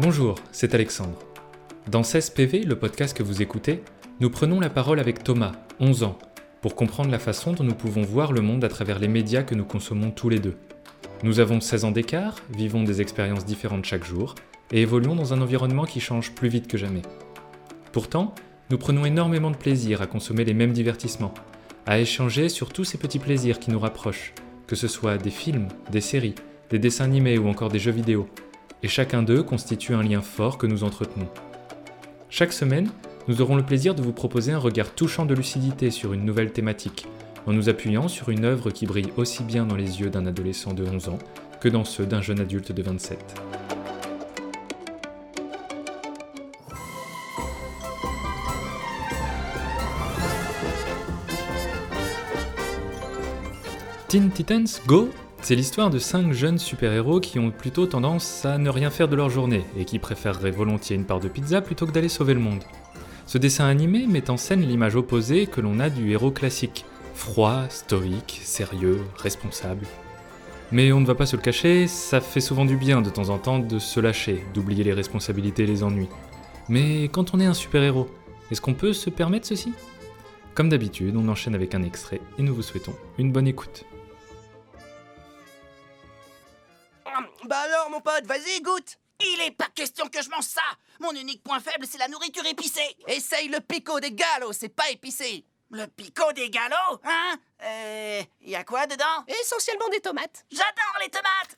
Bonjour, c'est Alexandre. Dans 16 PV, le podcast que vous écoutez, nous prenons la parole avec Thomas, 11 ans, pour comprendre la façon dont nous pouvons voir le monde à travers les médias que nous consommons tous les deux. Nous avons 16 ans d'écart, vivons des expériences différentes chaque jour, et évoluons dans un environnement qui change plus vite que jamais. Pourtant, nous prenons énormément de plaisir à consommer les mêmes divertissements, à échanger sur tous ces petits plaisirs qui nous rapprochent, que ce soit des films, des séries, des dessins animés ou encore des jeux vidéo, et chacun d'eux constitue un lien fort que nous entretenons. Chaque semaine, nous aurons le plaisir de vous proposer un regard touchant de lucidité sur une nouvelle thématique, en nous appuyant sur une œuvre qui brille aussi bien dans les yeux d'un adolescent de 11 ans que dans ceux d'un jeune adulte de 27. Teen Titans Go c'est l'histoire de 5 jeunes super-héros qui ont plutôt tendance à ne rien faire de leur journée et qui préféreraient volontiers une part de pizza plutôt que d'aller sauver le monde. Ce dessin animé met en scène l'image opposée que l'on a du héros classique, froid, stoïque, sérieux, responsable. Mais on ne va pas se le cacher, ça fait souvent du bien de temps en temps de se lâcher, d'oublier les responsabilités et les ennuis. Mais quand on est un super-héros, est-ce qu'on peut se permettre ceci? Comme d'habitude, on enchaîne avec un extrait et nous vous souhaitons une bonne écoute. Mon pote, vas-y, goûte. Il est pas question que je mange ça. Mon unique point faible, c'est la nourriture épicée. Essaye le pico des galops, c'est pas épicé. Le picot des galops Hein? Euh... Y a quoi dedans? Essentiellement des tomates. J'adore les tomates!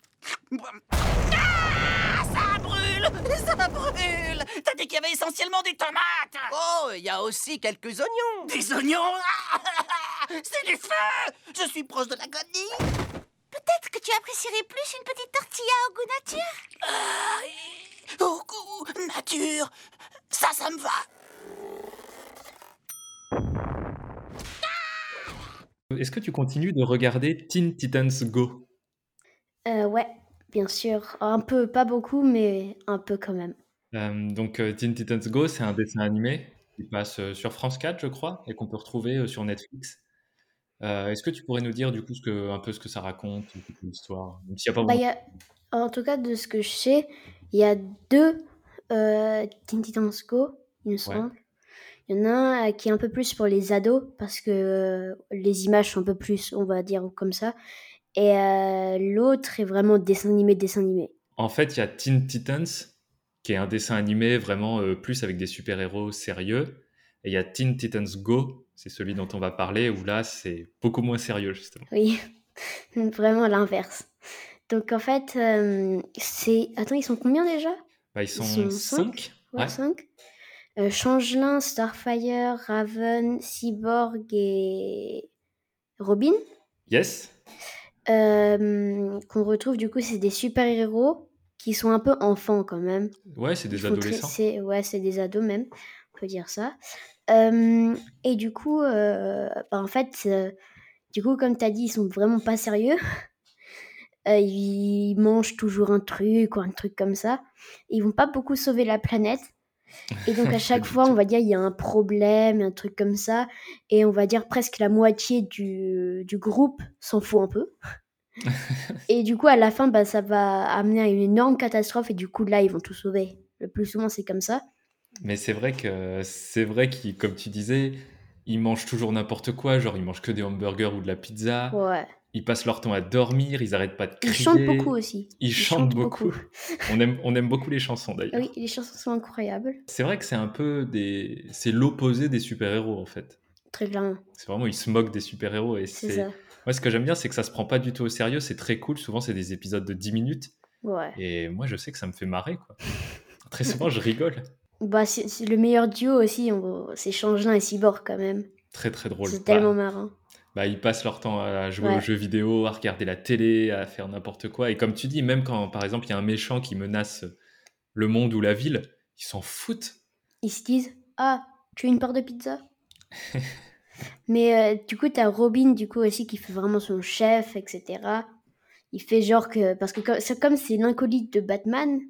Ah Ça brûle! Ça brûle! T'as dit qu'il y avait essentiellement des tomates! Oh, il y a aussi quelques oignons. Des oignons? Ah C'est du feu! Je suis proche de l'agonie Peut-être que tu apprécierais plus une petite tortilla au goût nature Ah, Au goût nature Ça, ça me va Est-ce que tu continues de regarder Teen Titans Go? Euh, ouais, bien sûr. Un peu, pas beaucoup, mais un peu quand même. Euh, Donc euh, Teen Titans Go, c'est un dessin animé qui passe euh, sur France 4, je crois, et qu'on peut retrouver euh, sur Netflix. Euh, Est-ce que tu pourrais nous dire du coup ce que, un peu ce que ça raconte, l'histoire, a pas Bah, y a, en tout cas, de ce que je sais, il y a deux euh, Teen Titans Go, il me Ouais. semble. Il y en a un euh, qui est un peu plus pour les ados, parce que euh, les images sont un peu plus, on va dire, comme ça. Et l'autre est vraiment dessin animé, dessin animé. En fait, il y a Teen Titans, qui est un dessin animé vraiment plus avec des super-héros sérieux. Et il y a Teen Titans Go, c'est celui dont on va parler, où là, c'est beaucoup moins sérieux, justement. Oui, vraiment l'inverse. Donc en fait, euh, c'est... Attends, ils sont combien déjà? Bah, ils sont sont 5 Ouais, Ouais. 5. Euh, Changelin, Starfire, Raven, Cyborg et Robin. Yes euh, qu'on retrouve du coup, c'est des super-héros qui sont un peu enfants quand même. Ouais, c'est des adolescents. ouais, c'est des ados même, on peut dire ça. Et du coup, euh, bah, en fait, euh, du coup, comme tu as dit, ils sont vraiment pas sérieux. Euh, ils mangent toujours un truc ou un truc comme ça. Ils vont pas beaucoup sauver la planète. Et donc à chaque fois, on va dire il y a un problème, un truc comme ça, et on va dire presque la moitié du, du groupe s'en fout un peu. et du coup, à la fin, bah, ça va amener à une énorme catastrophe, et du coup, là, ils vont tout sauver. Le plus souvent, c'est comme ça. Mais c'est vrai que c'est vrai qu'ils, comme tu disais, ils mangent toujours n'importe quoi, genre ils mangent que des hamburgers ou de la pizza. Ouais. Ils passent leur temps à dormir, ils arrêtent pas de Ils crier. chantent beaucoup aussi. Ils, chantent, beaucoup. on aime on aime beaucoup les chansons d'ailleurs. Oui, les chansons sont incroyables. C'est vrai que c'est un peu des c'est l'opposé des super-héros en fait. Très clairement. C'est vraiment ils se moquent des super-héros et C'est c'est ça. moi ce que j'aime bien c'est que ça se prend pas du tout au sérieux, c'est très cool, souvent c'est des épisodes de 10 minutes Ouais. et moi je sais que ça me fait marrer quoi. Très souvent je rigole. Bah, c'est c'est le meilleur duo aussi, on- c'est Changelin et Cyborg quand même. Très très drôle. C'est Bah, tellement marrant. bah, ils passent leur temps à jouer Ouais. aux jeux vidéo, à regarder la télé, à faire n'importe quoi. Et comme tu dis, même quand, par exemple, il y a un méchant qui menace le monde ou la ville, ils s'en foutent. Ils se disent Ah, tu veux une part de pizza Mais euh, du coup, t'as Robin, du coup, aussi, qui fait vraiment son chef, etc. Il fait genre que. Parce que comme c'est comme c'est l'incolyte de Batman,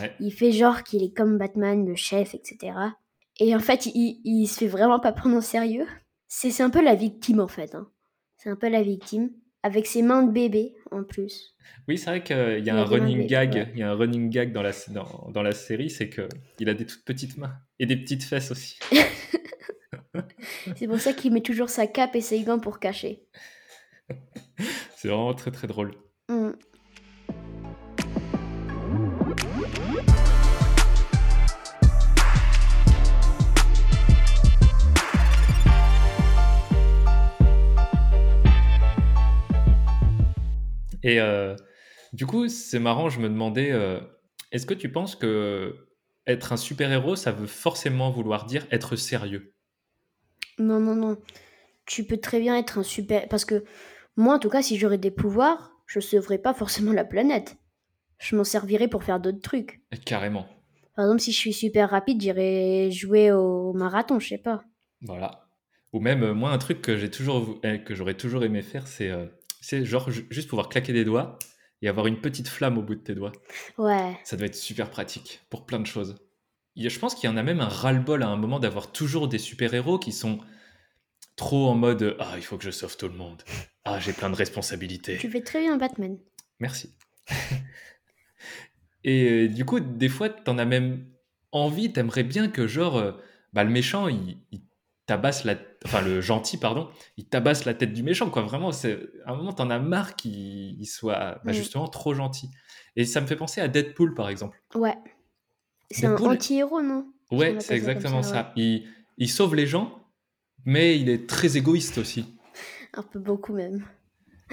Ouais. il fait genre qu'il est comme Batman, le chef, etc. Et en fait, il, il se fait vraiment pas prendre au sérieux. C'est un peu la victime, en fait. hein. C'est un peu la victime. avec ses mains de bébé en plus. Oui, c'est vrai qu'il y a un running gag, ouais. il y a un running gag dans la, dans, dans la série, c'est que il a des toutes petites mains et des petites fesses aussi. C'est pour ça qu'il met toujours sa cape et ses gants pour cacher. C'est vraiment très très drôle. Et euh, du coup, c'est marrant, je me demandais, euh, est-ce que tu penses que être un super-héros, ça veut forcément vouloir dire être sérieux? Non, non, non. Tu peux très bien être un super... Parce que moi, en tout cas, si j'aurais des pouvoirs, je sauverais pas forcément la planète. Je m'en servirais pour faire d'autres trucs. Carrément. Par exemple, si je suis super rapide, j'irais jouer au marathon, je sais pas. Voilà. Ou même, euh, moi, un truc que j'ai toujours, euh, que j'aurais toujours aimé faire, c'est euh, c'est genre ju- juste pouvoir claquer des doigts et avoir une petite flamme au bout de tes doigts. Ouais. Ça doit être super pratique pour plein de choses. Je pense qu'il y en a même un ras-le-bol à un moment d'avoir toujours des super-héros qui sont trop en mode Ah, il faut que je sauve tout le monde. Ah, j'ai plein de responsabilités. Tu fais très bien Batman. Merci. Et euh, du coup, des fois, t'en as même envie, t'aimerais bien que, genre, euh, bah, le méchant, il, il tabasse la... Enfin, le gentil, pardon, il tabasse la tête du méchant, quoi. Vraiment, c'est... à un moment, t'en as marre qu'il il soit, bah, Mm. justement, trop gentil. Et ça me fait penser à Deadpool, par exemple. Ouais. C'est un anti-héros, non? On Ouais, c'est exactement ça, ça. Il, il sauve les gens, mais il est très égoïste aussi. Un peu beaucoup même.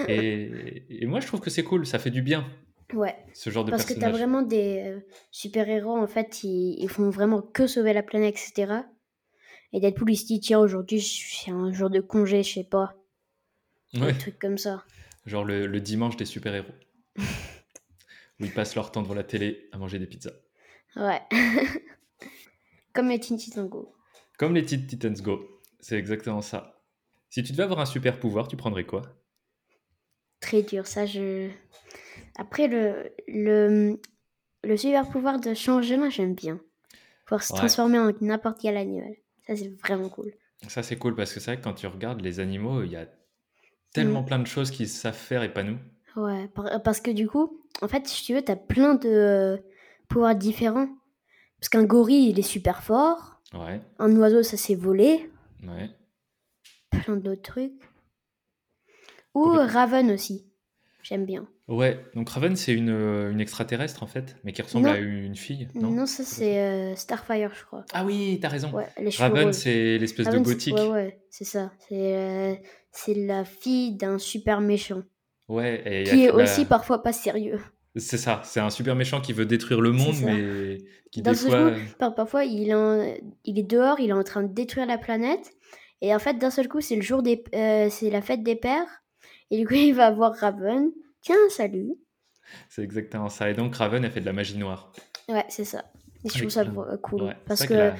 Et, et moi, je trouve que c'est cool, ça fait du bien, Ouais. ce genre de Parce que t'as vraiment des euh, super-héros, en fait, ils, ils font vraiment que sauver la planète, etc. Et Deadpool, il se dit, tiens, aujourd'hui, c'est un jour de congé, je sais pas. Ouais. Un truc comme ça. Genre le, le dimanche des super-héros. où ils passent leur temps devant la télé à manger des pizzas. Ouais. Comme les Teen Titans Go. Comme les Teen Titans Go. C'est exactement ça. Si tu devais avoir un super pouvoir, tu prendrais quoi? Très dur, ça, je... Après, le, le, le super-pouvoir de changer main, j'aime bien. Pouvoir se Ouais. transformer en n'importe quel animal. Ça, c'est vraiment cool. Ça, c'est cool parce que c'est vrai que quand tu regardes les animaux, il y a tellement Mm. plein de choses qu'ils savent faire et pas nous. Ouais, par- parce que du coup, en fait, si tu veux, t'as plein de euh, pouvoirs différents. Parce qu'un gorille, il est super fort. Ouais, Un oiseau, ça sait voler. ouais. Plein d'autres trucs. Ou. Raven aussi. J'aime bien. Ouais, donc Raven, c'est une, euh, une extraterrestre en fait, mais qui ressemble Non. à une fille, non, Non, ça, c'est euh, Starfire, je crois. Ah oui, t'as raison. Ouais, Raven, c'est l'espèce de gothique. Ouais, ouais, c'est ça. C'est euh, c'est la fille d'un super méchant. Ouais, et Qui est la- aussi parfois pas sérieux. C'est ça, c'est un super méchant qui veut détruire le monde, mais qui des fois... coup, par- parfois, il est, en- il est dehors, il est en train de détruire la planète. Et en fait, d'un seul coup, c'est le jour des, euh, c'est la fête des pères. Et du coup, il va voir Raven. Tiens, salut. C'est exactement ça. Et donc Raven, elle fait de la magie noire. Ouais, c'est ça. Et je trouve ça euh, cool. Ouais, parce que, a-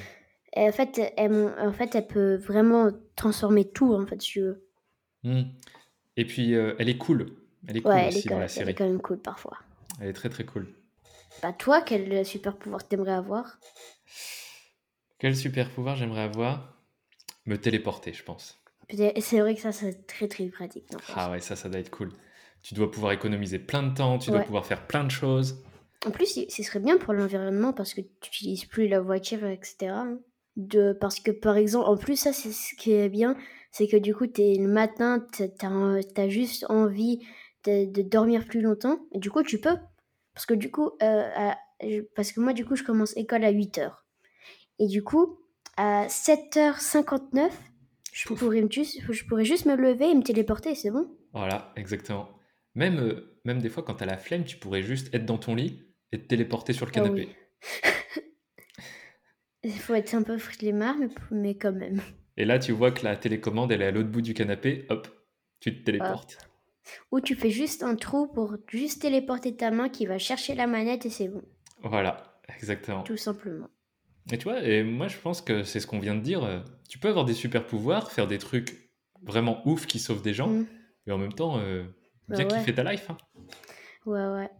en fait, elle, en fait, elle peut vraiment transformer tout, en fait, si tu veux. Hmm. Et puis, euh, elle est cool. Elle est cool Ouais, elle est, aussi quand dans la elle est série. quand même cool parfois. Elle est très très cool. Bah, toi, quel super pouvoir t'aimerais avoir? Quel super pouvoir j'aimerais avoir? Me téléporter, je pense. C'est vrai que ça, c'est très très pratique. Ah ouais, ça, ça doit être cool. Tu dois pouvoir économiser plein de temps, tu dois pouvoir faire plein de choses. En plus, ce serait bien pour l'environnement parce que tu n'utilises plus la voiture, etc. hein. De, parce que par exemple, en plus, ça, c'est ce qui est bien, c'est que du coup, es, le matin, tu as, juste envie de, de dormir plus longtemps. Et du coup, tu peux. Parce que du coup, euh, à- parce que moi, du coup, je commence école à 8h. Et du coup, à 7h59, je pourrais, me juste, je pourrais juste me lever et me téléporter, c'est bon Voilà, exactement. Même, euh, même des fois, quand t'as la flemme, tu pourrais juste être dans ton lit et te téléporter sur le Ah canapé. oui. Il faut être un peu flemmard, mais, mais quand même. Et là, tu vois que la télécommande, elle est à l'autre bout du canapé, hop, tu te téléportes. Ou tu fais juste un trou pour juste téléporter ta main qui va chercher la manette et c'est bon, Voilà, exactement. tout simplement. Et tu vois, et moi je pense que c'est ce qu'on vient de dire. euh, Tu peux avoir des super pouvoirs, faire des trucs vraiment ouf qui sauvent des gens, Mm. et en même temps, euh, bien ouais. kiffer ta life. hein. Ouais, ouais.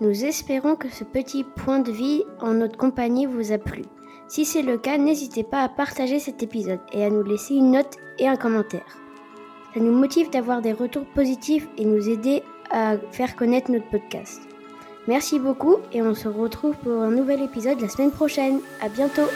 Nous espérons que ce petit point de vie en notre compagnie vous a plu. Si c'est le cas, n'hésitez pas à partager cet épisode et à nous laisser une note et un commentaire. Ça nous motive d'avoir des retours positifs et nous aider à faire connaître notre podcast. Merci beaucoup et on se retrouve pour un nouvel épisode la semaine prochaine. À bientôt!